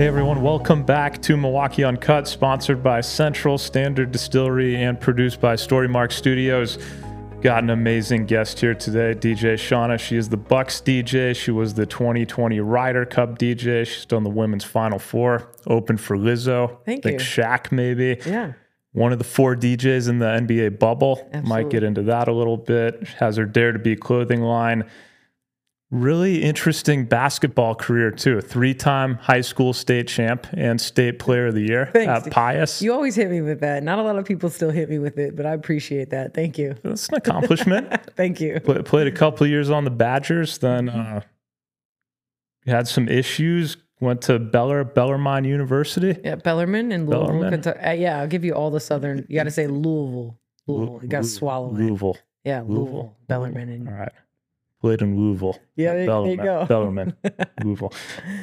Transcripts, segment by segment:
Hey everyone, welcome back to Milwaukee Uncut, sponsored by Central Standard Distillery and produced by Storymark Studios. Got an amazing guest here today, DJ Shawna. She is the Bucks DJ. She was the 2020 Ryder Cup DJ. She's done the women's Final Four, open for Lizzo. Thank think you. Shaq maybe. Yeah. One of the four DJs in the NBA bubble. Might get into that a little bit. Has her Dare to Be clothing line. Really interesting basketball career too. Three-time high school state champ and state player of the year Thanks. at Pius. You always hit me with that. Not a lot of people still hit me with it, but I appreciate that. Thank you. That's an accomplishment. Thank you. Pla- played a couple of years on the Badgers, then uh, had some issues. Went to Beller Bellarmine University. Yeah, Bellarmine and Louisville. Bellarmine. Kentucky. Uh, yeah, I'll give you all the southern. You got to say Louisville. Louisville. You got to swallow it. Louisville. Yeah, Louisville. Louisville. Bellarmine. And, All right. Played in Louisville. Yeah, there- there you go. Bellarmine. Louisville.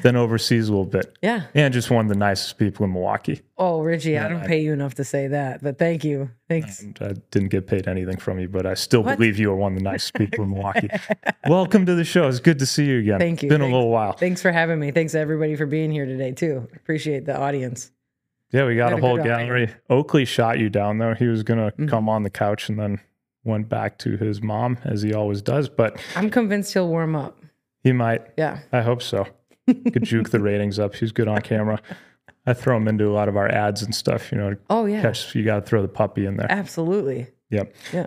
Then overseas a little bit. yeah. And just one of the nicest people in Milwaukee. Oh, Richie, I don't I- pay you enough to say that, but thank you. Thanks. I didn't get paid anything from you, but I still What? believe you are one of the nicest people in Milwaukee. Welcome to the show. It's good to see you again. Thank you. It's Been a little while. Thanks for having me. Thanks everybody for being here today too. Appreciate the audience. Yeah, we got a whole gallery. Oakley shot you down though. He was gonna Mhm. come on the couch and then went back to his mom as he always does, but I'm convinced he'll warm up. he might. Yeah. I hope so. Could juke the ratings up. He's good on camera. I throw him into a lot of our ads and stuff. You know, Oh yeah. catch. You got to throw the puppy in there. Absolutely. Yep. Yeah.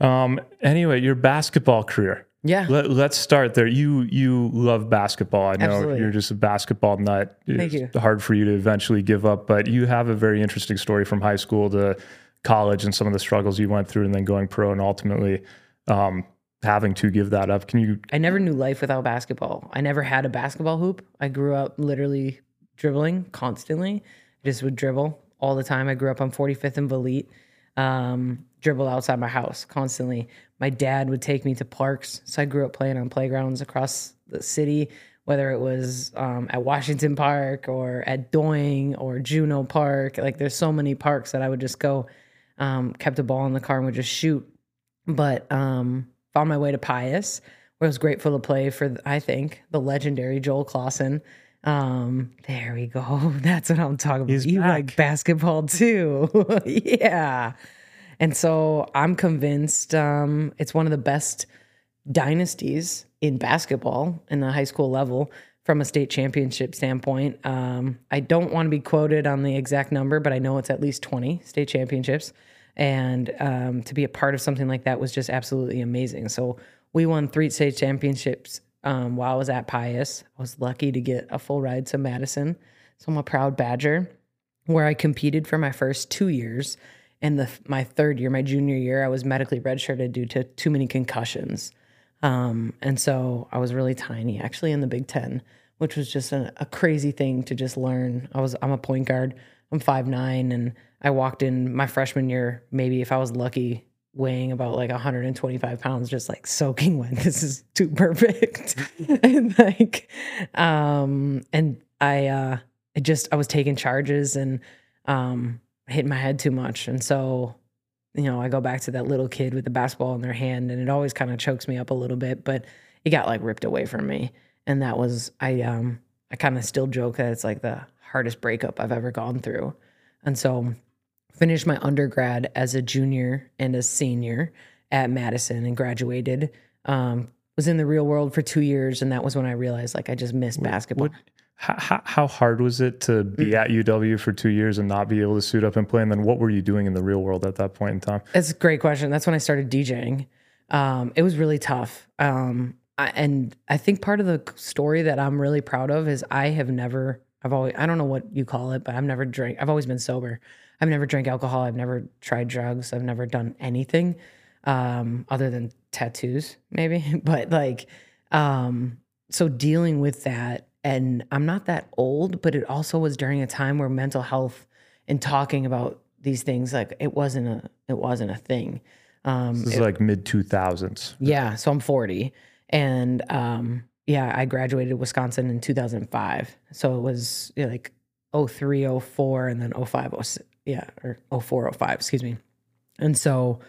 Um. Anyway, your basketball career. Yeah. Let, let's start there. You you love basketball. I know Absolutely. you're just a basketball nut. Thank it's you. hard for you to eventually give up, but you have a very interesting story from high school to college and some of the struggles you went through, and then going pro and ultimately um, having to give that up. Can you? I never knew life without basketball. I never had a basketball hoop. I grew up literally dribbling constantly. I just would dribble all the time. I grew up on 45th and Vliet, um, dribble outside my house constantly. My dad would take me to parks. So I grew up playing on playgrounds across the city, whether it was um, at Washington Park or at Doing or Juneau Park. Like there's so many parks that I would just go, um, kept a ball in the car and would just shoot but um, found my way to Pius, where I was grateful to play for, I think, the legendary Joel Clausen. Um, there we go. That's what I'm talking about. He's you back. like basketball too. yeah. And so I'm convinced um, it's one of the best dynasties in basketball in the high school level from a state championship standpoint. Um, I don't want to be quoted on the exact number, but I know it's at least 20 state championships. And um, to be a part of something like that was just absolutely amazing. So we won three state championships um, while I was at Pius. I was lucky to get a full ride to Madison. So I'm a proud Badger where I competed for my first two years. And the my third year, my junior year, I was medically redshirted due to too many concussions. Um, and so I was really tiny, actually in the Big Ten, which was just a, a crazy thing to just learn. I was I'm a point guard. I'm five nine, and I walked in my freshman year, maybe if I was lucky, weighing about like 125 pounds, just like soaking wet. This is too perfect. and like, um, and I uh, I just I was taking charges and um, hitting my head too much, and so you know, I go back to that little kid with the basketball in their hand and it always kind of chokes me up a little bit, but it got like ripped away from me. And that was I um I kind of still joke that it's like the hardest breakup I've ever gone through. And so finished my undergrad as a junior and a senior at Madison and graduated. Um was in the real world for 2 years and that was when I realized like I just missed basketball. What, how, how, hard was it to be at UW for two years and not be able to suit up and play? And then what were you doing in the real world at that point in time? That's a great question. That's when I started DJing. Um, it was really tough. Um, I, and I think part of the story that I'm really proud of is I have never, I've always, I don't know what you call it, but I've never drank, I've always been sober. I've never drank alcohol. I've never tried drugs. I've never done anything um, other than tattoos, maybe. but like, um, so dealing with that, and I'm not that old, but it also was during a time where mental health and talking about these things like it wasn't a it wasn't a thing. Um, This is like mid 2000s. yeah, so I'm 40, and um, yeah, I graduated Wisconsin in 2005. So it was you know, like 03, 04, and then 05, 06, yeah, or 04, 05, excuse me. And so,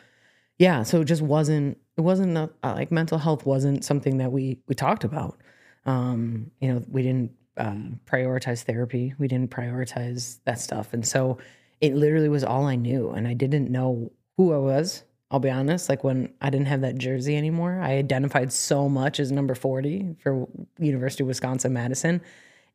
yeah, so it just wasn't it wasn't a, uh, like mental health wasn't something that we we talked about. Um, you know, we didn't um, prioritize therapy. We didn't prioritize that stuff, and so it literally was all I knew, and I didn't know who I was. I'll be honest. Like when I didn't have that jersey anymore, I identified so much as number forty for University of Wisconsin Madison,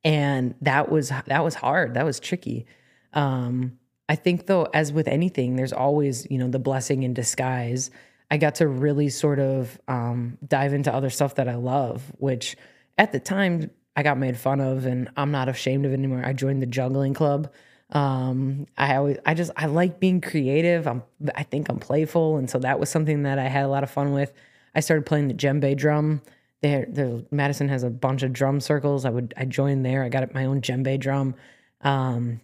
and that was that was hard. That was tricky. Um, I think though, as with anything, there's always you know the blessing in disguise. I got to really sort of um, dive into other stuff that I love, which at the time I got made fun of, and I'm not ashamed of it anymore. I joined the juggling club. Um, I always, I just, I like being creative. I'm, I think I'm playful, and so that was something that I had a lot of fun with. I started playing the djembe drum. There, Madison has a bunch of drum circles. I would, I joined there. I got my own djembe drum. Um,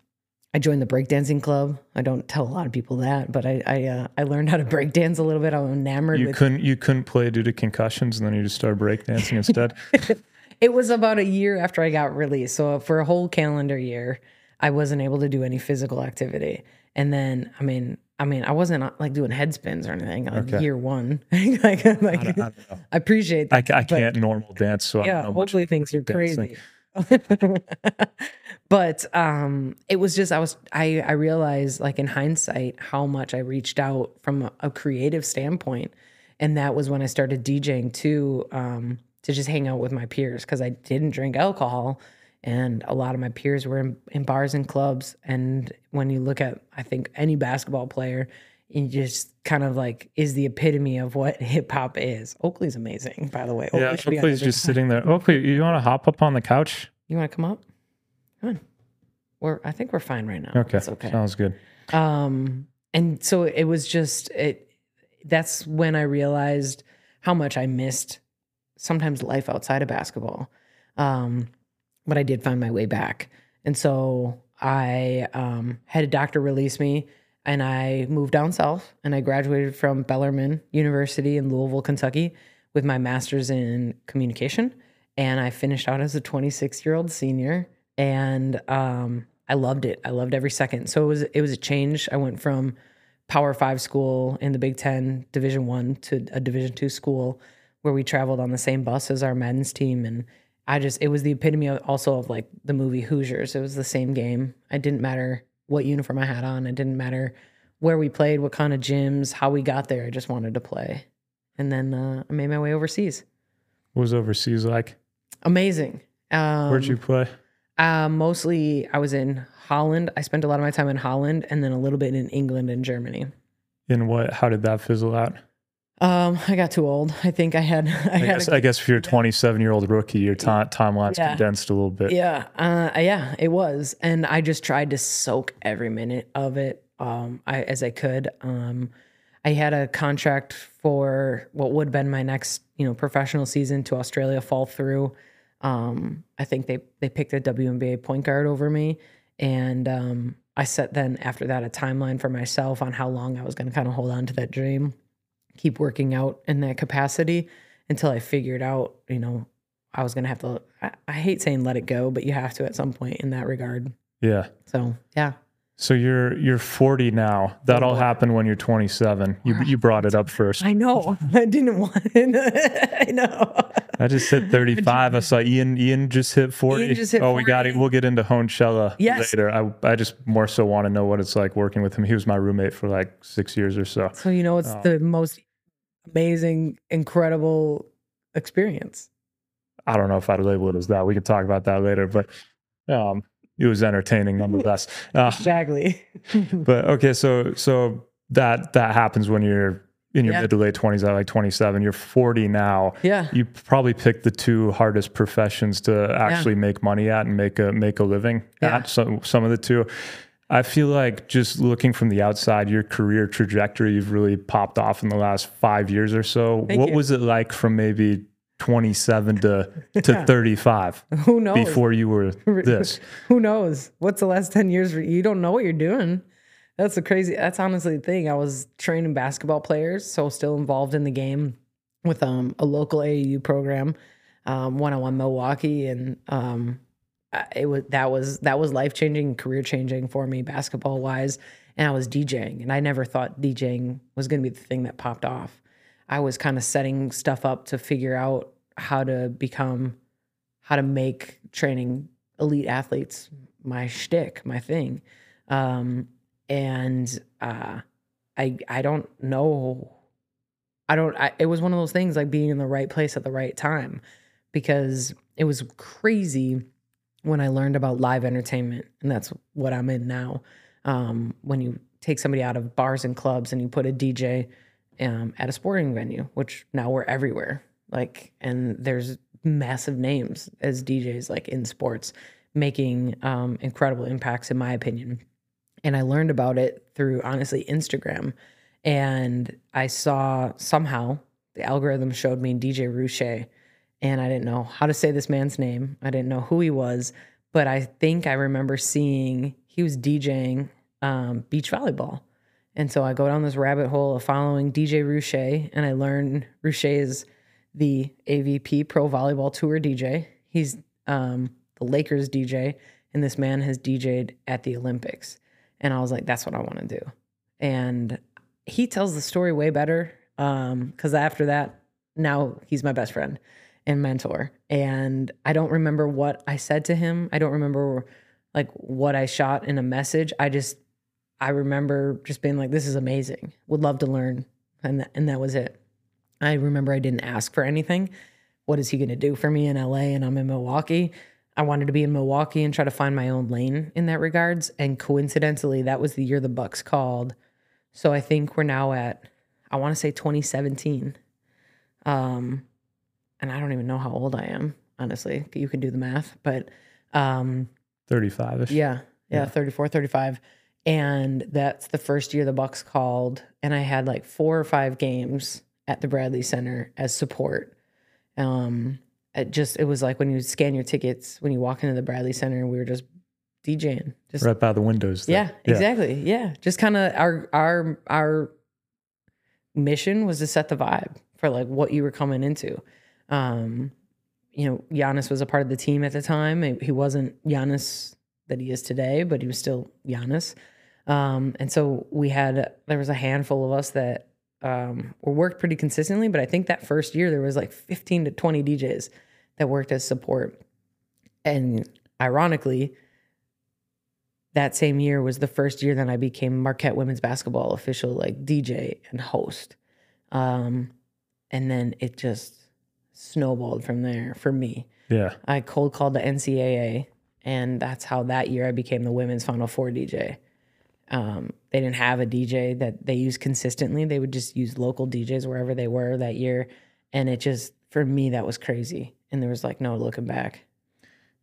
I joined the breakdancing club. I don't tell a lot of people that, but I I, uh, I learned how to breakdance a little bit. I'm enamored You couldn't you couldn't play due to concussions, and then you just started breakdancing instead. It was about a year after I got released. So for a whole calendar year, I wasn't able to do any physical activity. And then, I mean, I mean, I wasn't uh, like doing head spins or anything. Like Okay. year one, like, like I, don't, I, don't. I appreciate I, that. ca- I can't normal dance, so I yeah, don't know much. hopefully things are dancing. crazy. but um, it was just I was I I realized like in hindsight how much I reached out from a, a creative standpoint, and that was when I started DJing too um, to just hang out with my peers because I didn't drink alcohol, and a lot of my peers were in, in bars and clubs. And when you look at I think any basketball player. You just kind of like is the epitome of what hip hop is. Oakley's amazing, by the way. Yeah, Oakley on Oakley's just sitting there. Oakley, you want to hop up on the couch? you want to come up? Come on. We're I think we're fine right now. Okay, It's okay. sounds good. Um and so it was just it that's when I realized how much I missed sometimes life outside of basketball. Um but I did find my way back. And so I um had a doctor release me and I moved down south and I graduated from Bellarmine University in Louisville, Kentucky with my master's in communication and I finished out as a 26 year old senior, and um, I loved it. I loved every second. So it was it was a change. I went from Power Five school in the Big Ten, Division One, to a Division Two school where we traveled on the same bus as our men's team, and I just it was the epitome of, also of like the movie Hoosiers. It was the same game. It didn't matter what uniform I had on. It didn't matter where we played, what kind of gyms, how we got there. I just wanted to play, and then uh, I made my way overseas. What was overseas like? Amazing. Um, Where'd you play? Uh, mostly, I was in Holland. I spent a lot of my time in Holland, and then a little bit in England and Germany. In what? How did that fizzle out? Um, I got too old. I think I had. I, I had. guess, a, I guess if you're a 27 year old rookie, your ti timeline's Yeah. condensed a little bit. yeah, uh, yeah, it was, and I just tried to soak every minute of it um, I, as I could. Um, I had a contract for what would have been my next, you know, professional season to Australia fall through. Um, I think they they picked a WNBA point guard over me, and um, I set then after that a timeline for myself on how long I was going to kind of hold on to that dream, keep working out in that capacity until I figured out, you know, I was going to have to. I, I hate saying let it go, but you have to at some point in that regard. Yeah. So yeah, So you're you're 40 now. That all happened when you're 27. You you brought it up first. I know. I didn't want it. I know. I just hit 35. I saw Ian. Ian just hit 40. Ian just hit oh, we got it. We'll get into Hoanchella Yes. later. I I just more so want to know what it's like working with him. He was my roommate for like six years or so. So you know, it's Oh. the most amazing, incredible experience. I don't know if I'd label it as that. We could talk about that later, but um, it was entertaining nonetheless. Uh, Exactly. but okay, so so that that happens when you're in your Yeah. mid to late 20s, at like 27. You're 40 now. yeah. You probably picked the two hardest professions to actually make money at and make a make a living Yeah. at. Some some of the two. I feel like just looking from the outside, your career trajectory, you've really popped off in the last five years or so. Thank what you. was it like from maybe 27 to to Yeah. 35 Who knows? before you were this? Who knows? What's the last 10 years? You don't know what you're doing. That's the crazy. That's honestly the thing. I was training basketball players, so still involved in the game with um, a local AAU program, um, one on one Milwaukee, and um, it was that was that was life changing, career changing for me basketball wise. And I was DJing, and I never thought DJing was going to be the thing that popped off. I was kind of setting stuff up to figure out how to become, how to make training elite athletes my shtick, my thing. Um, and uh, I I don't know. I don't. I, it was one of those things like being in the right place at the right time, because it was crazy when I learned about live entertainment, and that's what I'm in now. Um, when you take somebody out of bars and clubs and you put a DJ um, at a sporting venue, which now we're everywhere. Like, and there's massive names as DJs like in sports making um, incredible impacts, in my opinion. And I learned about it through honestly Instagram. And I saw somehow the algorithm showed me DJ Rooch, and I didn't know how to say this man's name. I didn't know who he was, but I think I remember seeing he was DJing um, beach volleyball. And so I go down this rabbit hole of following DJ Rooch, and I learn Rooch is the AVP Pro Volleyball Tour DJ. He's um, the Lakers DJ, and this man has DJ'd at the Olympics. And I was like, that's what I want to do. And he tells the story way better because um, after that, now he's my best friend and mentor. And I don't remember what I said to him. I don't remember like what I shot in a message. I just, I remember just being like, this is amazing. Would love to learn. And, th- and that was it. I remember I didn't ask for anything. What is he going to do for me in LA and I'm in Milwaukee? I wanted to be in Milwaukee and try to find my own lane in that regards. And coincidentally, that was the year the Bucks called. So I think we're now at, I want to say 2017. Um, and I don't even know how old I am, honestly. You can do the math, but um, 35 ish. Yeah, yeah, yeah, 34, 35. And that's the first year the Bucks called. And I had like four or five games at the Bradley Center as support. Um, it just it was like when you scan your tickets when you walk into the Bradley Center, we were just DJing, just right by the windows. Yeah, yeah, exactly. Yeah, just kind of our our our mission was to set the vibe for like what you were coming into. Um, you know, Giannis was a part of the team at the time. He wasn't Giannis that he is today, but he was still Giannis. Um, and so we had there was a handful of us that um, or worked pretty consistently. But I think that first year there was like 15 to 20 DJs that worked as support. And ironically, that same year was the first year that I became Marquette women's basketball official, like DJ and host. Um, and then it just snowballed from there for me. Yeah. I cold called the NCAA, and that's how that year I became the women's Final Four DJ. Um, they didn't have a DJ that they used consistently. They would just use local DJs wherever they were that year. And it just, for me, that was crazy. And there was like no looking back.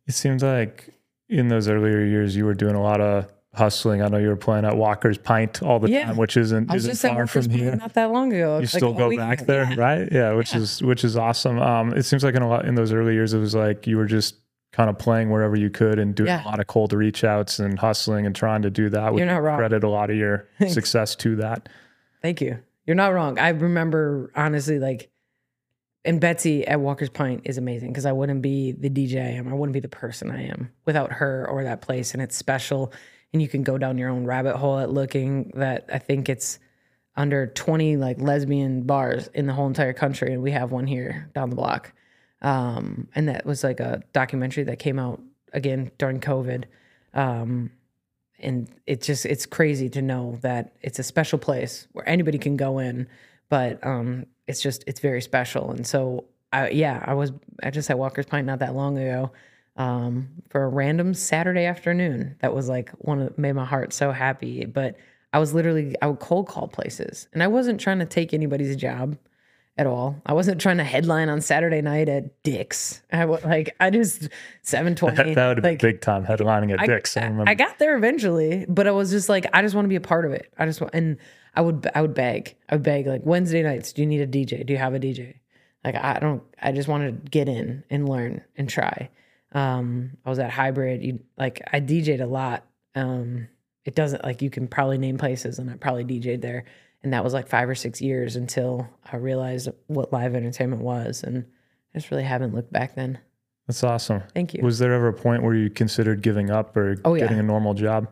It seems like in those earlier years, you were doing a lot of hustling. I know you were playing at Walker's Pint all the yeah. time, which isn't, isn't far from here. Not that long ago. You still go back there, yeah. right? Yeah, which yeah. is which is awesome. Um, it seems like in a lot in those early years, it was like you were just kind of playing wherever you could and doing yeah. a lot of cold reach outs and hustling and trying to do that. You're not wrong. Credit a lot of your success to that. Thank you. You're not wrong. I remember honestly, like, and Betsy at Walker's Pint is amazing because I wouldn't be the DJ I am. I wouldn't be the person I am without her or that place. And it's special. And you can go down your own rabbit hole at looking that I think it's under 20 like lesbian bars in the whole entire country. And we have one here down the block. Um, and that was like a documentary that came out again during COVID. Um, and it's just it's crazy to know that it's a special place where anybody can go in, but um, it's just it's very special. And so, I, yeah, I was I just at Walker's Pint not that long ago um, for a random Saturday afternoon. That was like one of made my heart so happy. But I was literally I would cold call places, and I wasn't trying to take anybody's job at all. I wasn't trying to headline on Saturday night at Dick's. I was like, I just seven twenty. that would like, be big time headlining at I, Dick's. I, I, got there eventually, but I was just like, I just want to be a part of it. I just want, and I would, I would beg, I would beg like Wednesday nights. Do you need a DJ? Do you have a DJ? Like I don't. I just want to get in and learn and try. Um, I was at Hybrid. You like I DJ'd a lot. Um, it doesn't like you can probably name places, and I probably DJ'd there and that was like five or six years until I realized what live entertainment was, and I just really haven't looked back then. That's awesome. Thank you. Was there ever a point where you considered giving up or oh, getting yeah. a normal job?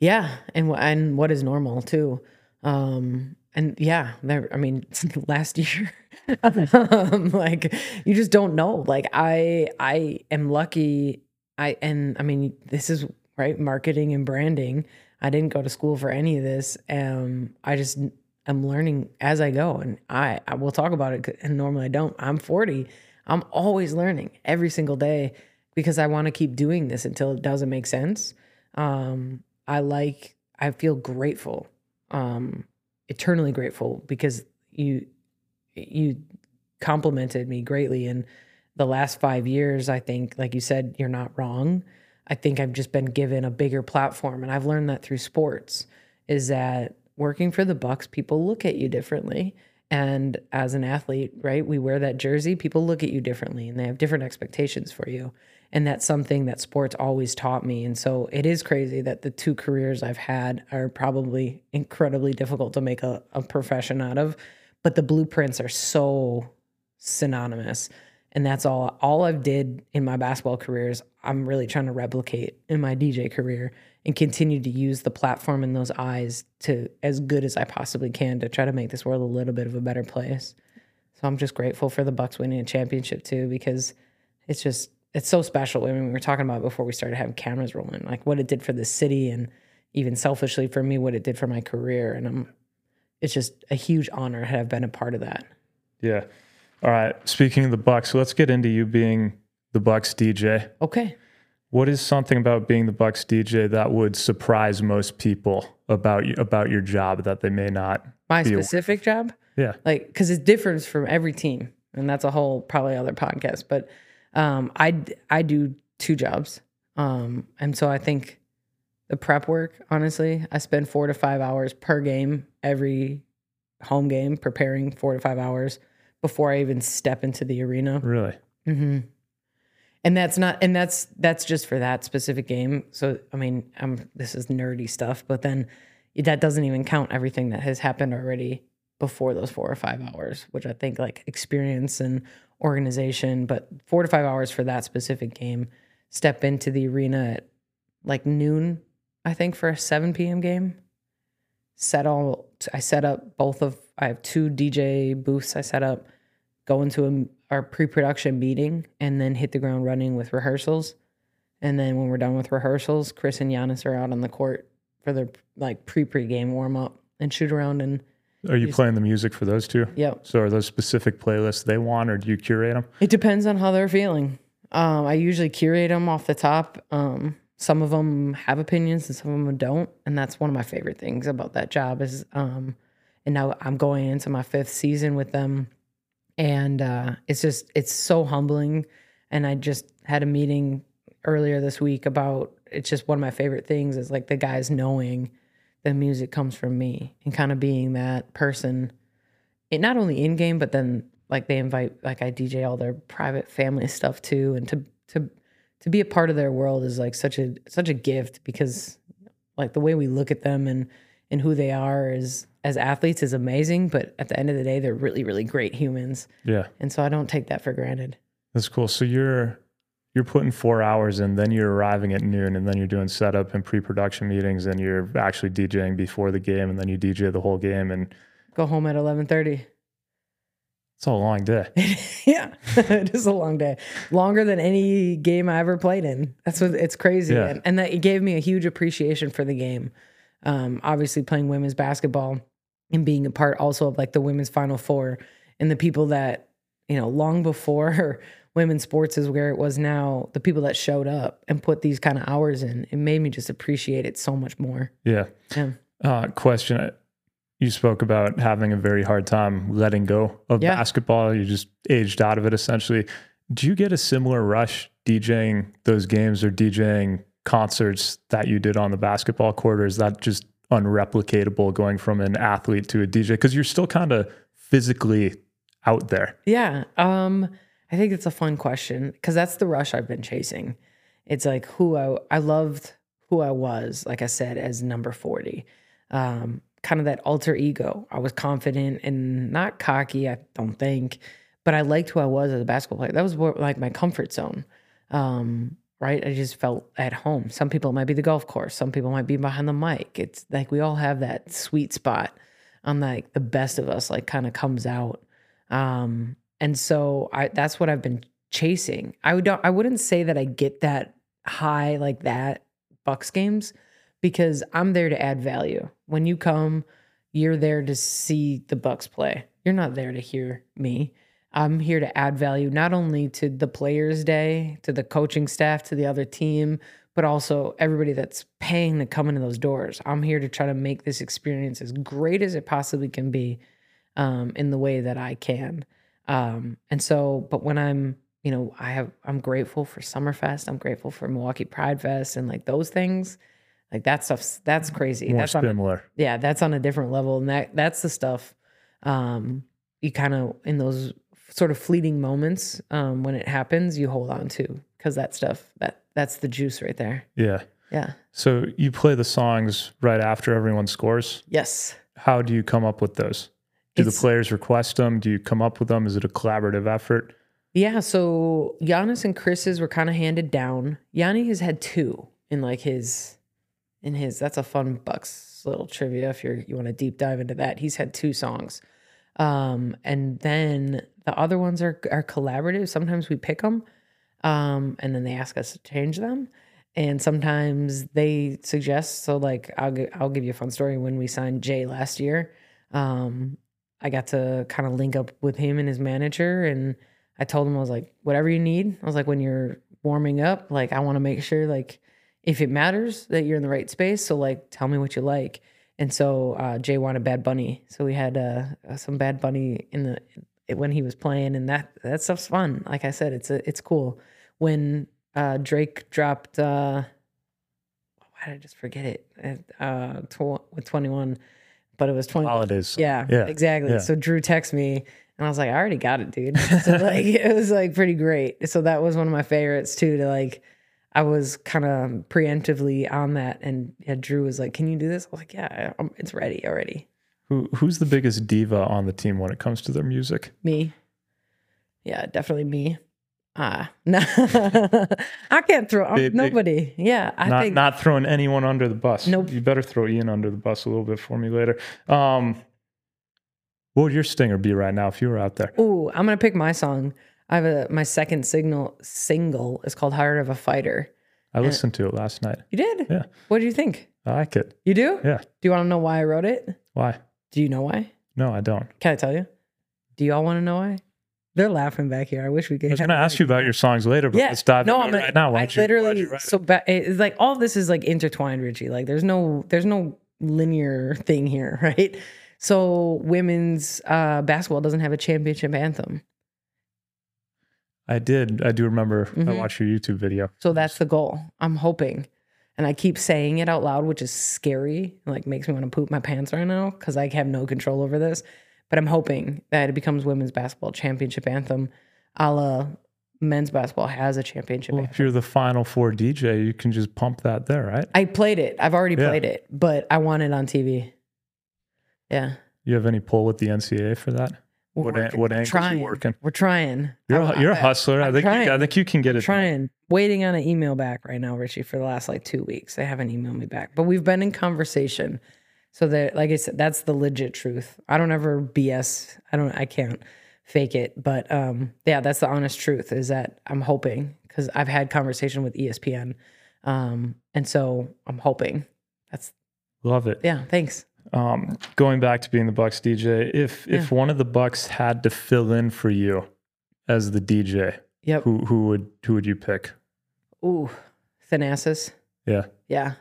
Yeah, and and what is normal too. Um, and yeah, there. I mean, last year, um, like you just don't know. Like I, I am lucky I and I mean this is right marketing and branding. I didn't go to school for any of this. Um, I just am learning as I go, and I I will talk about it. And normally I don't. I'm 40. I'm always learning every single day because I want to keep doing this until it doesn't make sense. Um, I like. I feel grateful, um, eternally grateful because you you complimented me greatly and the last five years, I think, like you said, you're not wrong. I think I've just been given a bigger platform, and I've learned that through sports. Is that working for the Bucks, people look at you differently, and as an athlete, right, we wear that jersey. People look at you differently, and they have different expectations for you, and that's something that sports always taught me. And so it is crazy that the two careers I've had are probably incredibly difficult to make a, a profession out of, but the blueprints are so synonymous and that's all all I've did in my basketball career is I'm really trying to replicate in my DJ career and continue to use the platform and those eyes to as good as I possibly can to try to make this world a little bit of a better place. So I'm just grateful for the Bucks winning a championship too because it's just it's so special. I mean, we were talking about before we started having cameras rolling, like what it did for the city and even selfishly for me, what it did for my career. And I'm it's just a huge honor to have been a part of that. Yeah. All right. Speaking of the Bucks, let's get into you being the Bucks DJ. Okay. What is something about being the Bucks DJ that would surprise most people about you, about your job that they may not? My specific job, Yeah. like, because it differs from every team, and that's a whole probably other podcast. But um, I I do two jobs, um, and so I think the prep work. Honestly, I spend four to five hours per game every home game preparing four to five hours before I even step into the arena. Really? hmm And that's not, and that's that's just for that specific game. So I mean, um, this is nerdy stuff, but then that doesn't even count everything that has happened already before those four or five hours, which I think like experience and organization. But four to five hours for that specific game. Step into the arena at like noon, I think, for a seven p.m. game. Set all. I set up both of. I have two DJ booths. I set up go into a, our pre-production meeting and then hit the ground running with rehearsals. And then when we're done with rehearsals, Khris and Giannis are out on the court for their like pre-pre game warm up and shoot around and Are you playing the music for those two? yep. So are those specific playlists they want, or do you curate them? It depends on how they're feeling. Um, I usually curate them off the top. Um, some of them have opinions and some of them don't, and that's one of my favorite things about that job. Is um, and now I'm going into my fifth season with them, and uh, it's just it's so humbling. And I just had a meeting earlier this week about it's just one of my favorite things is like the guys knowing the music comes from me and kind of being that person it not only in game, but then like they invite like I DJ all their private family stuff too, and to to to be a part of their world is like such a such a gift because like the way we look at them and and who they are is as athletes is amazing, but at the end of the day, they're really really great humans, Yeah, and so I don't take that for granted. that's cool. So you're you're putting four hours in, then you're arriving at noon, and then you're doing setup and pre-production meetings, and you're actually DJing before the game, and then you DJ the whole game, and Go home at eleven thirty. it's a long day. yeah, it is a long day, longer than any game I ever played in. That's what it's crazy, Yeah. and, and that it gave me a huge appreciation for the game. Um, obviously, playing women's basketball and being a part also of like the women's Final Four and the people that you know long before women's sports is where it was now. The people that showed up and put these kind of hours in, it made me just appreciate it so much more. Yeah. Yeah. Uh, question: You spoke about having a very hard time letting go of Yeah. basketball. You just aged out of it essentially. Do you get a similar rush DJing those games or DJing concerts that you did on the basketball court, or is that just unreplicatable going from an athlete to a DJ? Because you're still kind of physically out there. Yeah. Um, I think it's a fun question because that's the rush I've been chasing. It's like who I I loved who I was, like I said, as number 40. Um, kind of that alter ego. I was confident and not cocky, I don't think, but I liked who I was as a basketball player. That was like my comfort zone. Um, right? I just felt at home. Some people might be the golf course, some people might be behind the mic. It's like we all have that sweet spot on like the best of us like kind of comes out. Um, and so I that's what I've been chasing. I would I wouldn't say that I get that high like that Bucks games because I'm there to add value. When you come, you're there to see the Bucks play. You're not there to hear me. I'm here to add value not only to the players' day, to the coaching staff, to the other team, but also everybody that's paying to come into those doors. I'm here to try to make this experience as great as it possibly can be um, in the way that I can. Um, and so, but when I'm, you know, I have, I'm grateful for Summerfest. I'm grateful for Milwaukee Pride Fest and like those things. Like that stuff's that's crazy. More that's on similar. yeah, that's on a different level, and that that's the stuff um, you kind of in those sort of fleeting moments um, when it happens, you hold on to because that stuff that that's the juice right there. Yeah. Yeah. So you play the songs right after everyone scores. Yes. How do you come up with those? Do It's- the players request them? Do you come up with them? Is it a collaborative effort? Yeah. So Giannis and Khris's were kind of handed down. Yanni has had two in like his in his. That's a fun Bucks little trivia if you're you want to deep dive into that. He's had two songs, um, and then the other ones are are collaborative. Sometimes we pick them, um, and then they ask us to change them. And sometimes they suggest. So, like, I'll gi- I'll give you a fun story. When we signed Jae last year, um, I got to kind of link up with him and his manager, and I told him I was like, whatever you need. I was like, when you're warming up, like I want to make sure like if it matters that you're in the right space. So like, tell me what you like. And so uh, Jae wanted Bad Bunny, so we had uh, some Bad Bunny in the when he was playing, and that that stuff's fun. Like I said, it's a, it's cool. When uh, Drake dropped, uh, why did I just forget it? Uh, tw- with twenty one, but it was twenty. Holidays. Yeah, Yeah, exactly. yeah. So Jrue texted me and I was like, I already got it, dude. So like it was like pretty great. So that was one of my favorites too, to like I was kind of preemptively on that and yeah, Jrue was like, Can you do this? I was like, Yeah, i it's ready already. Who who's the biggest diva on the team when it comes to their music? Me. Yeah, definitely me. Ah, no, I can't throw Big- big- nobody. Yeah, I not think not throwing anyone under the bus. Nope. You better throw Ian under the bus a little bit for me later. Um, what would your stinger be right now if you were out there? Ooh, I'm gonna pick my song. I have a my second signal single is called Heart of a Fighter. I listened to it last night. You did? Yeah. What do you think? I like it. You do? Yeah. Do you want to know why I wrote it? Why? Do you know why? No, I don't. Can I tell you? Do y'all want to know why? They're laughing back here. I wish we could. I was going to ask you about your songs later, but Yeah, let's dive no, I'm gonna- right now. Why I don't you, you literally it? so ba- it's like all this is like intertwined, Richie. Like there's no there's no linear thing here, right? So women's uh, basketball doesn't have a championship anthem. I did. I do remember. I Mhm. watched your YouTube video. So that's the goal. I'm hoping. And I keep saying it out loud, which is scary. Like makes me want to poop my pants right now because I have no control over this. But I'm hoping that it becomes women's basketball championship anthem, a la men's basketball has a championship Well, anthem. if you're the Final Four DJ, you can just pump that there, right? I played it. I've already Yeah. played it, but I want it on TV. Yeah. You have any pull with the NCAA for that? We're What an- what angles you trying. working? We're trying. You're a, you're a hustler. I think you. I think you can get it. trying waiting on an email back right now richie for the last like two weeks they haven't emailed me back but we've been in conversation so that like i said that's the legit truth i don't ever bs i don't i can't fake it but um yeah that's the honest truth is that i'm hoping because i've had conversation with espn um and so i'm hoping that's Love it. yeah thanks Um, going back to being the Bucks DJ, if if one of the Bucks had to fill in for you as the DJ, yep who who would who would you pick? ooh thanasis Yeah, yeah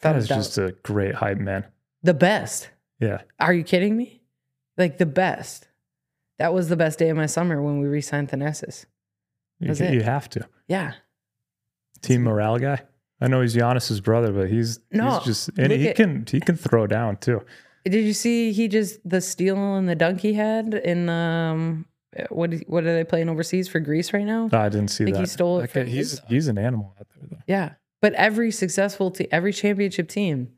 that is just a great hype man. the best Yeah, Are you kidding me? Like the best. That was the best day of my summer when we re-signed Thanasis. you, you have to. Yeah. Team morale guy. I know he's Giannis's brother, but he's No, he's just and he at- can he can throw down too. Did you see he just the steal and the dunk he had in um what is- what are they playing overseas for Greece right now? I didn't see think that. he stole it Okay, from he's Izzo. he's an animal out there though. Yeah. But every successful team, every championship team,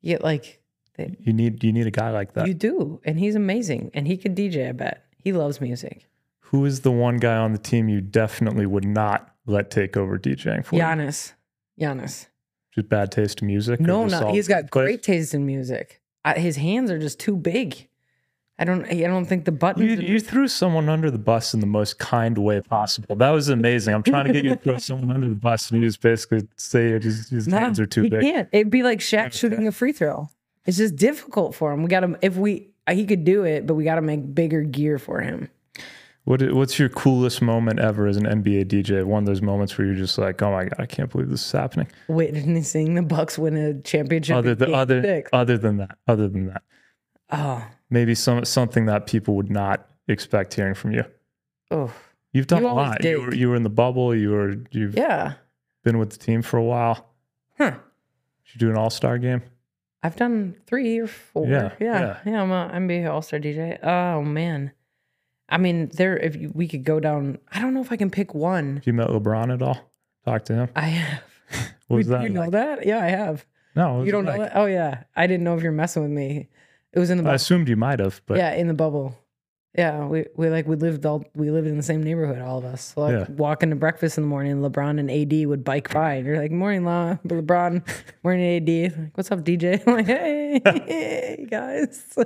you get like they, You need you need a guy like that. you do, and he's amazing, and he could DJ. I bet he loves music. Who is the one guy on the team you definitely would not let take over DJing for? you? Giannis. Just bad taste in music. No, no, he's got great taste in music. Uh, his hands are just too big. I don't. I don't think the buttons. You, you threw someone under the bus in the most kind way possible. That was amazing. I'm trying to get you to throw someone under the bus, and you just basically say his, his hands are too he big. can't. It'd be like Shaq shooting a free throw. It's just difficult for him. We got to if we he could do it, but we got to make bigger gear for him. What what's your coolest moment ever as an NBA DJ? One of those moments where you're just like, oh my god, I can't believe this is happening. Witnessing the Bucks win a championship. Other than other six. other than that, other than that, Oh, maybe some something that people would not expect hearing from you. oh, You've done You a lot. You were, you were in the bubble. You were you've yeah. been with the team for a while. Huh. Did you do an All Star game? I've done three or four. Yeah, Yeah, yeah. yeah. I'm a NBA All Star DJ. Oh man, I mean, there. If you, we could go down, I don't know if I can pick one. Have you met LeBron at all? Talk to him. I have. What was that? You know that? Yeah, I have. No, You don't it know like? that? Oh yeah, I didn't know if you're messing with me. It was in the I bubble. assumed you might have, but yeah, in the bubble. Yeah, we, we like we lived all we lived in the same neighborhood, all of us. So like Yeah. walking to breakfast in the morning, LeBron and AD would bike by, and you're like, "Morning, La, LeBron, morning, AD." Like, What's up, DJ? I'm like, "Hey, hey guys."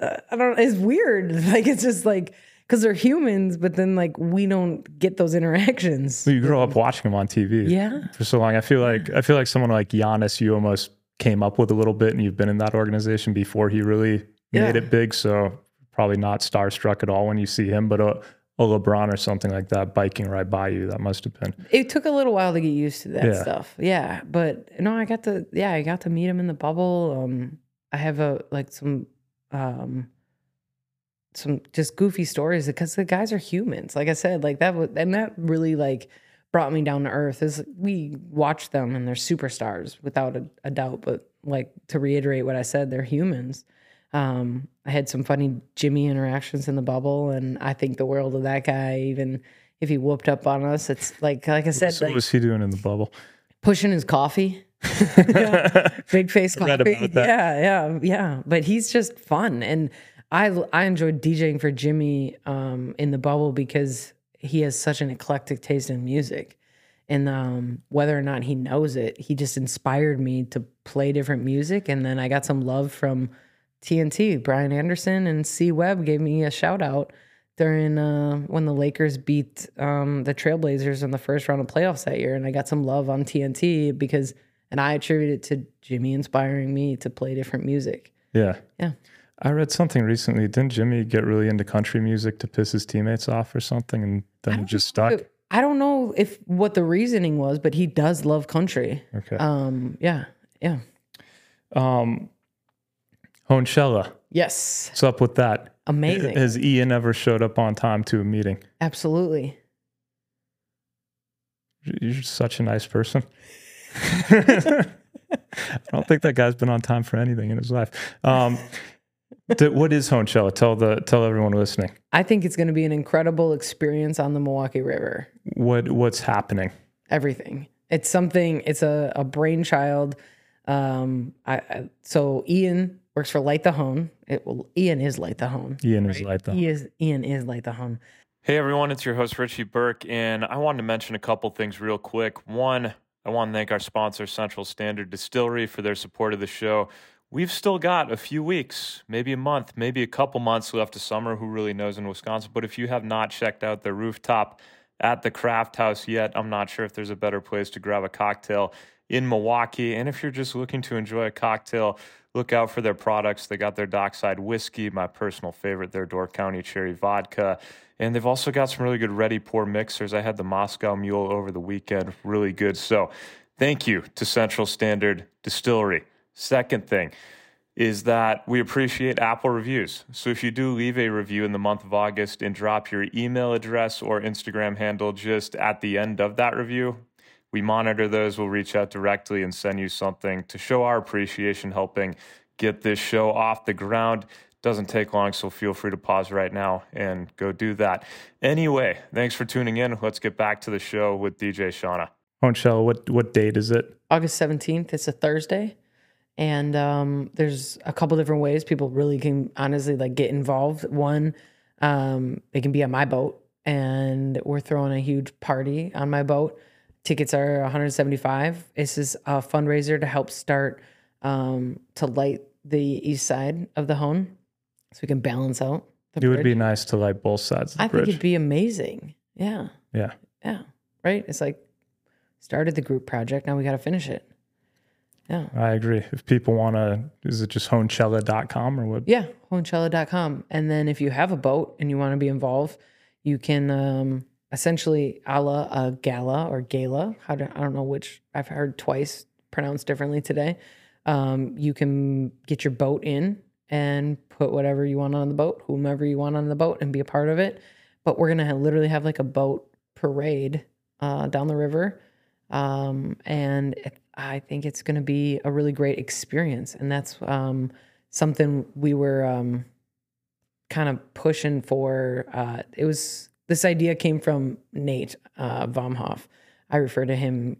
Uh, I don't. It's weird. Like it's just like because they're humans, but then like we don't get those interactions. you grow up watching him on TV. Yeah. for so long. I feel like I feel like someone like Giannis, you almost came up with a little bit, and you've been in that organization before he really made Yeah. it big. So probably not starstruck at all when you see him, but a, a LeBron or something like that biking right by you, that must have been. it took a little while to get used to that Yeah. stuff. Yeah, but no, I got to yeah, I got to meet him in the bubble. Um, I have a like some um some just goofy stories because the guys are humans. Like I said, like that was and that really like brought me down to earth. Is we watch them and they're superstars without a, a doubt. But like to reiterate what I said, they're humans. Um, I had some funny Jimmy interactions in the bubble, and I think the world of that guy. Even if he whooped up on us, it's like like I said, So like, what was he doing in the bubble? pushing his coffee. Big face coffee. Yeah, yeah, yeah. But he's just fun, and I I enjoyed DJing for Jimmy um, in the bubble because he has such an eclectic taste in music, and um, whether or not he knows it, he just inspired me to play different music, and then I got some love from TNT. Brian Anderson and C Webb gave me a shout out during uh, when the Lakers beat um, the Trailblazers in the first round of playoffs that year, and I got some love on TNT because, and I attribute it to Jimmy inspiring me to play different music. Yeah. Yeah. I read something recently. Didn't Jimmy get really into country music to piss his teammates off or something? And then he just stuck? I don't know if what the reasoning was, but he does love country. Okay. Um, yeah, yeah, Um, Hoanchella, yes, what's up with that? amazing, Has Ian ever showed up on time to a meeting? absolutely. You're such a nice person. I don't think that guy's been on time for anything in his life. Um, th- what is Hoanchella? Tell the tell everyone listening I think it's going to be an incredible experience on the Milwaukee River. what what's happening. everything. It's something. It's a, a brainchild. Um, I, I so Ian works for Light the Hoan. It will. Ian is Light the Hoan. Ian is like that. He is. Ian is Light the Hoan. Hey everyone, it's your host Richie Burke, and I wanted to mention a couple things real quick. One, I want to thank our sponsor, Central Standard Distillery, for their support of the show. We've still got a few weeks, maybe a month, maybe a couple months left of summer. Who really knows in Wisconsin? But if you have not checked out the rooftop at the Craft House yet, I'm not sure if there's a better place to grab a cocktail in Milwaukee. And if you're just looking to enjoy a cocktail, look out for their products. They got their Dockside Whiskey, my personal favorite, their Door County Cherry Vodka. And they've also got some really good ready pour mixers. I had the Moscow Mule over the weekend, really good. So, thank you to Central Standard Distillery. Second thing is that we appreciate Apple reviews. So, if you do leave a review in the month of August and drop your email address or Instagram handle just at the end of that review, we monitor those. We'll reach out directly and send you something to show our appreciation helping get this show off the ground. Doesn't take long, so feel free to pause right now and go do that. Anyway, thanks for tuning in. Let's get back to the show with DJ Shawna. Hoanchella, what what date is it? August seventeenth. It's a Thursday, and um, there's a couple different ways people really can honestly like get involved. One, um, they can be on my boat, and we're throwing a huge party on my boat. Tickets are 175. This is a fundraiser to help start um, to light the east side of the Hoan. So we can balance out the It would be nice to like both sides of the I bridge. think it'd be amazing. Yeah. yeah. Yeah. Right? It's like started the group project, now we got to finish it. Yeah. I agree. If people want to, is it just hoanchella.com or what? Yeah, hoanchella.com. And then if you have a boat and you want to be involved, you can um, essentially a la a gala or gala. How do, I don't know which I've heard twice pronounced differently today. Um, you can get your boat in and put whatever you want on the boat, whomever you want on the boat, and be a part of it. But we're gonna have, literally have like a boat parade uh, down the river, um, and it, I think it's gonna be a really great experience. And that's um, something we were um, kind of pushing for. Uh, it was this idea came from Nate uh, Vomhoff. I refer to him.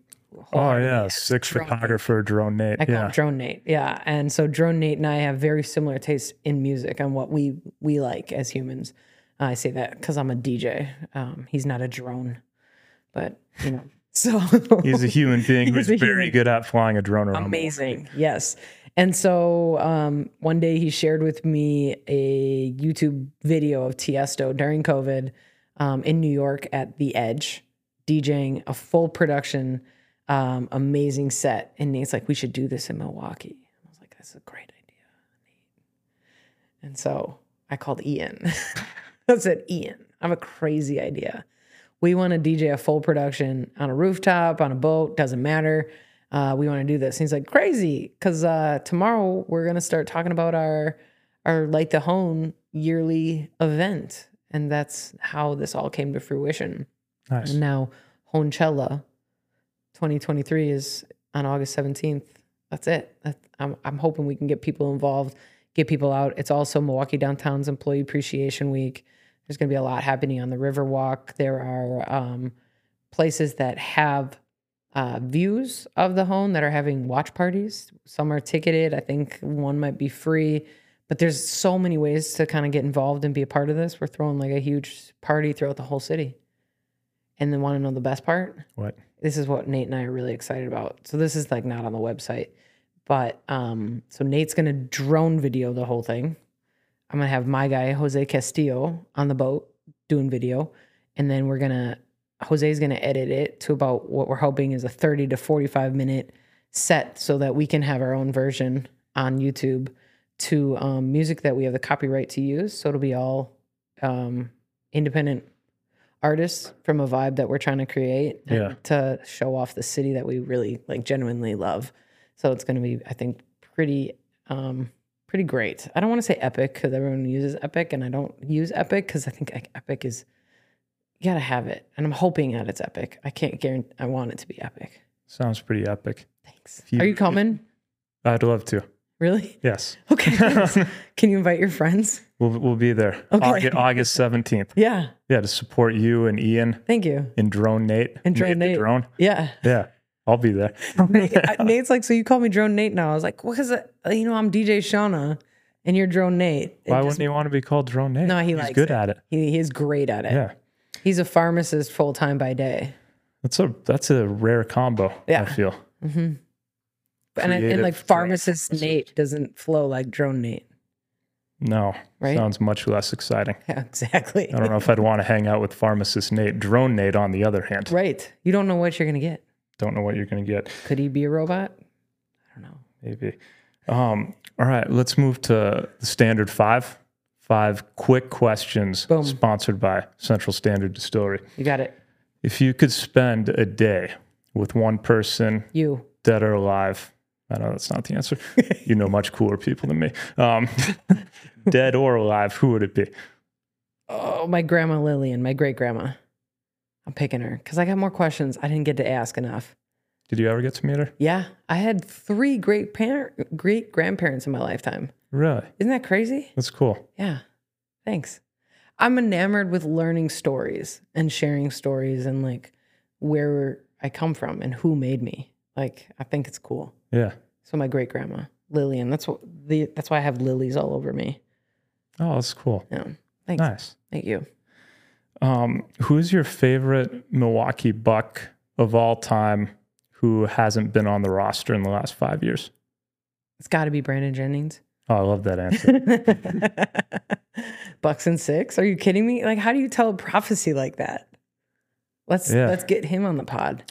Oh, yeah. Six Drone Nate. photographer, drone Nate. I call yeah. him Drone Nate. Yeah, and so Drone Nate and I have very similar tastes in music and what we we like as humans. I say that because I'm a DJ. Um, he's not a drone, but you know. So He's a human being who's He's very human. good at flying a drone around. amazing. Yes. And so um, one day he shared with me a YouTube video of Tiesto during COVID um, in New York at the Edge, DJing a full production, um, amazing set. And Nate's like, we should do this in Milwaukee. I was like, that's a great idea, Nate. And so I called Ian. I said, Ian, I have a crazy idea. We want to DJ a full production on a rooftop, on a boat, doesn't matter. Uh, we want to do this. And he's like, crazy, because uh, tomorrow we're gonna start talking about our our Light the Hoan yearly event, and that's how this all came to fruition. Nice. And now Hoanchella 2023 is on August 17th. That's it. I'm, I'm hoping we can get people involved, get people out. It's also Milwaukee Downtown's Employee Appreciation Week. There's going to be a lot happening on the Riverwalk. There are um, places that have uh, views of the Hoan that are having watch parties. Some are ticketed. I think one might be free. But there's so many ways to kind of get involved and be a part of this. We're throwing like a huge party throughout the whole city. And then want to know the best part? What? This is what Nate and I are really excited about. So this is like not on the website, but um, so Nate's gonna drone video the whole thing. I'm gonna have my guy Jose Castillo on the boat doing video, and then we're gonna Jose's gonna edit it to about what we're hoping is a 30 to 45 minute set, so that we can have our own version on YouTube to um, music that we have the copyright to use. So it'll be all um, independent artists from a vibe that we're trying to create Yeah. to show off the city that we really like genuinely love. So it's going to be, I think, pretty, um, pretty great. I don't want to say epic because everyone uses epic, and I don't use epic because I think like, epic is you gotta have it, and I'm hoping that it's epic. I can't guarantee. I want it to be epic. Sounds pretty epic. Thanks. You- Are you coming? I'd love to. Really? Yes. Okay. Can you invite your friends? We'll, we'll be there. Okay. August, 17th. Yeah. Yeah, to support you and Ian Thank you. and Drone Nate. And Drone the Nate. Drone. Yeah. Yeah, I'll be there. Nate's like, so you call me Drone Nate now? I was like, well, because you know I'm DJ Shawna, and you're Drone Nate. It Why just- wouldn't he want to be called Drone Nate? No, he He's likes good it. at it. He, he is great at it. Yeah. He's a pharmacist full time by day. That's a that's a rare combo. Yeah. I feel. Mm-hmm. And, I- and Creative like pharmacist Nate doesn't flow like Drone Nate. No, Right? sounds much less exciting. Yeah, exactly. I don't know if I'd want to hang out with pharmacist Nate. Drone Nate, on the other hand, Right. You don't know what you're gonna get. don't know what you're going to get. Could he be a robot? I don't know. Maybe. Um, all right, let's move to the standard five. Five quick questions Boom. sponsored by Central Standard Distillery. You got it. If you could spend a day with one person, You. dead or alive, I know that's not the answer. you know much cooler people than me. Um, dead or alive, who would it be? Oh, my grandma Lillian, my great grandma. I'm picking her because I got more questions I didn't get to ask enough. Did you ever get to meet her? Yeah, I had three great parent, great grandparents in my lifetime. Really? Isn't that crazy? That's cool. Yeah. Thanks. I'm enamored with learning stories and sharing stories and like where I come from and who made me. Like I think it's cool. Yeah. So my great grandma Lillian. That's what the that's why I have lilies all over me. Oh, that's cool. Yeah. Thanks. Nice. Thank you. Um, who's your favorite Milwaukee Buck of all time who hasn't been on the roster in the last five years? It's got to be Brandon Jennings. Oh, I love that answer. Bucks and six? Are you kidding me? Like, how do you tell a prophecy like that? Let's Yeah. let's get him on the pod.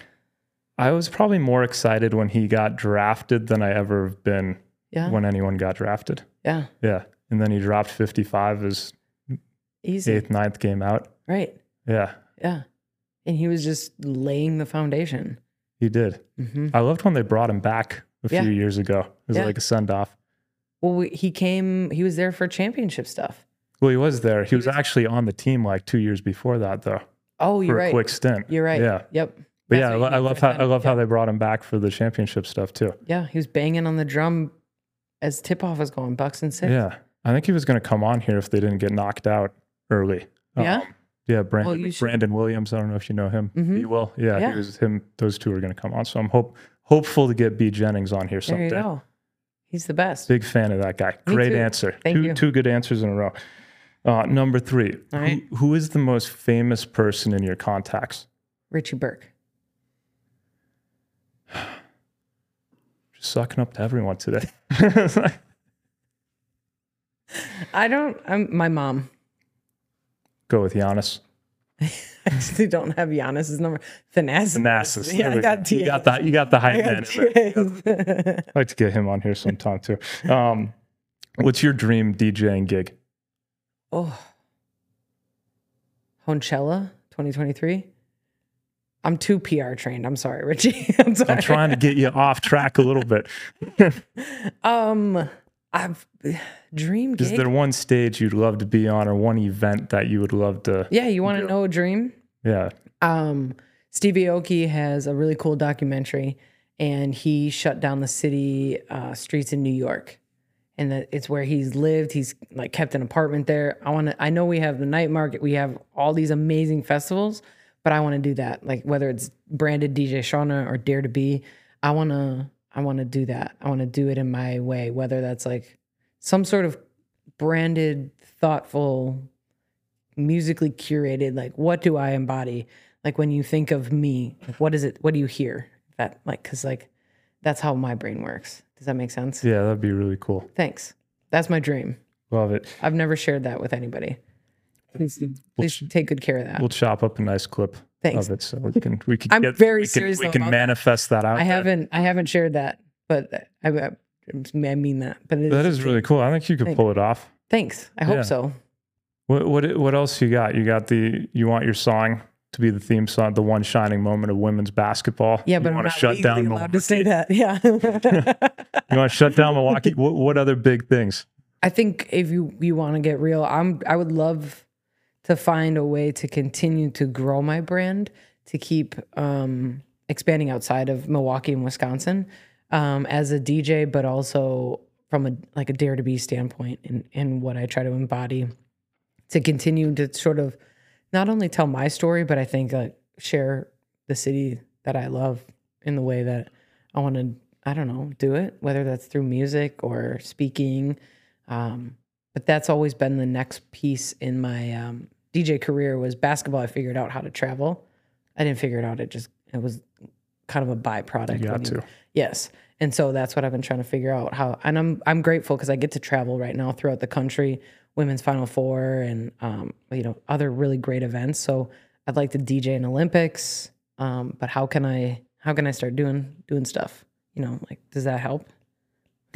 I was probably more excited when he got drafted than I ever have been Yeah, when anyone got drafted. yeah, Yeah. And then he dropped 55 his easy, eighth, ninth game out. right? Yeah, Yeah, and he was just laying the foundation. he did. hmm I loved when they brought him back a Yeah. few years ago. It was Yeah. like a send off. Well, we, he came. He was there for championship stuff. Well, he was there. He was was- actually on the team like two years before that, though, Oh, you're a right. quick stint. You're right. Yeah. Yep. But That's yeah, I, what lo- you I love how I love how they brought him back for the championship stuff too. Yeah, he was banging on the drum as tip off was going. Bucks and six. Yeah, I think he was going to come on here if they didn't get knocked out early. Yeah? Um, yeah, Brandon, Well, Brandon Williams. I don't know if you know him. Mhm. You will. Yeah, Yeah. he was him. Those two are going to come on. So I'm hope hopeful to get B Jennings on here There you someday. go. He's the best. Big fan of that guy. Me Great too. answer. Thank two you. two good answers in a row. Uh, number three. All right. Who, who is the most famous person in your contacts? Richie Burke. Sucking up to everyone today. I don't. I'm my mom. Go with Giannis. I actually don't have Giannis's number. Thanasis. Thanasis. Yeah, I got go. You got that. You got the I hype man. in there. TAs. I'd like to get him on here sometime too. Um, what's your dream DJing gig? oh. Hoanchella 2023. I'm too PR trained. I'm sorry, Richie. I'm sorry. I'm trying to get you off track a little bit. Um, I've dream Is there one stage you'd love to be on, or one event that you would love to? yeah, you want to know a dream? Yeah, Um, Stevie Aoki has a really cool documentary, and he shut down the city uh, streets in New York, and that it's where he's lived. He's like kept an apartment there. I want to. I know we have the night market. We have all these amazing festivals, but I want to do that. Like whether it's branded DJ Shawna or Dare to Be, I want to. I want to do that. I want to do it in my way. Whether that's like some sort of branded, thoughtful, musically curated. Like what do I embody? like when you think of me like what is it what do you hear that like because like that's how my brain works does that make sense yeah, that'd be really cool. thanks that's my dream Love it. i've never shared that with anybody please please take good care of that We'll chop up a nice clip Thanks. of it so we can we can. I'm get, very we can, serious We can about that. manifest that out. i haven't i haven't shared that but i, I, I mean that but That is really cool. I think you could Thank- pull it off. thanks i hope Yeah. so What what what else you got? You got the you want your song to be the theme song, the one shining moment of women's basketball. yeah but you i'm want to shut down. allowed Milwaukee. to say that yeah You want to shut down Milwaukee. what, what other big things? I think if you you want to get real, I'm I would love to find a way to continue to grow my brand, to keep um, expanding outside of Milwaukee and Wisconsin um, as a DJ, but also from a like a dare to be standpoint and and what I try to embody to continue to sort of not only tell my story, but I think like share the city that I love in the way that I want to. I don't know, do it, whether that's through music or speaking. Um, but that's always been the next piece in my um, DJ career was basketball. I figured out how to travel. I didn't figure it out. It just it was kind of a byproduct. You got to. Yes. And so that's what I've been trying to figure out how and I'm I'm grateful because I get to travel right now throughout the country, women's final four and um, you know, other really great events. So I'd like to DJ in Olympics. Um, but how can I how can I start doing doing stuff? You know, like does that help?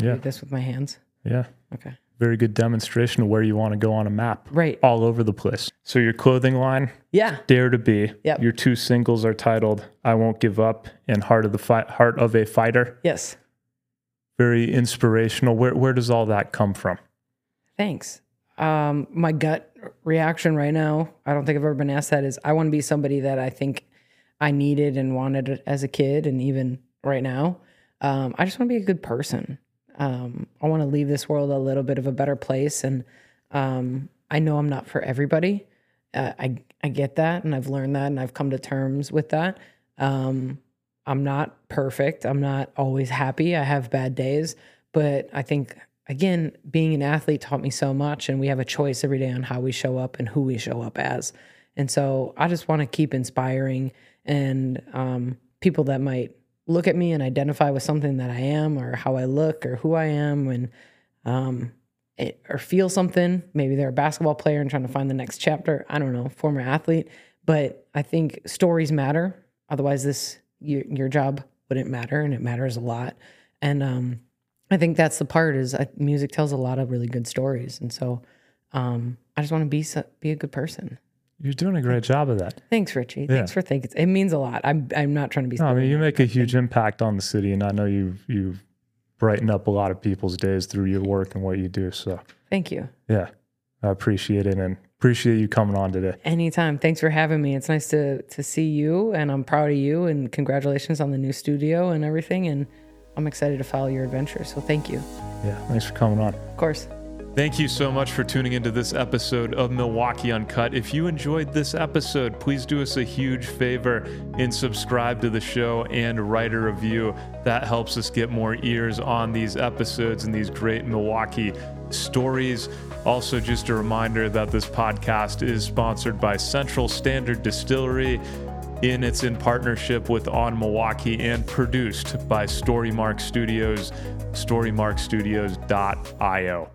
Yeah. Do this with my hands. Yeah. Okay. Very good demonstration of where you want to go on a map. Right. All over the place. So your clothing line, Yeah. Dare to Be. Yep. Your two singles are titled "I Won't Give Up" and "Heart of the Fight," "Heart of a Fighter." Yes. Very inspirational. Where where does all that come from? Thanks. Um, my gut reaction right now, I don't think I've ever been asked that, is I want to be somebody that I think I needed and wanted as a kid and even right now. Um, I just want to be a good person. Um, I want to leave this world a little bit of a better place. And um, I know I'm not for everybody. Uh, I, I get that and I've learned that and I've come to terms with that. Um, I'm not perfect. I'm not always happy. I have bad days, but I think again, being an athlete taught me so much, and we have a choice every day on how we show up and who we show up as. And so I just want to keep inspiring and um, people that might look at me and identify with something that I am or how I look or who I am. And um, it, or feel something. Maybe they're a basketball player and trying to find the next chapter. I don't know, former athlete. But I think stories matter. Otherwise, this your, your job wouldn't matter, and it matters a lot. And um, I think that's the part is uh, music tells a lot of really good stories, and so um, I just want to be be a good person. You're doing a great job of that. Thanks, Richie. Yeah. Thanks for thinking. It means a lot. I'm I'm not trying to be. No, I mean, you make a huge impact on the city, and I know you you brighten up a lot of people's days through your work and what you do. So thank you. Yeah, I appreciate it and appreciate you coming on today. Anytime. Thanks for having me. It's nice to to see you, and I'm proud of you. And congratulations on the new studio and everything. And I'm excited to follow your adventure. So thank you. Yeah, thanks for coming on. Of course. Thank you so much for tuning into this episode of Milwaukee Uncut. If you enjoyed this episode, please do us a huge favor and subscribe to the show and write a review. That helps us get more ears on these episodes and these great Milwaukee stories. Also, just a reminder that this podcast is sponsored by Central Standard Distillery in it's in partnership with On Milwaukee and produced by Storymark Studios, storymarkstudios.io.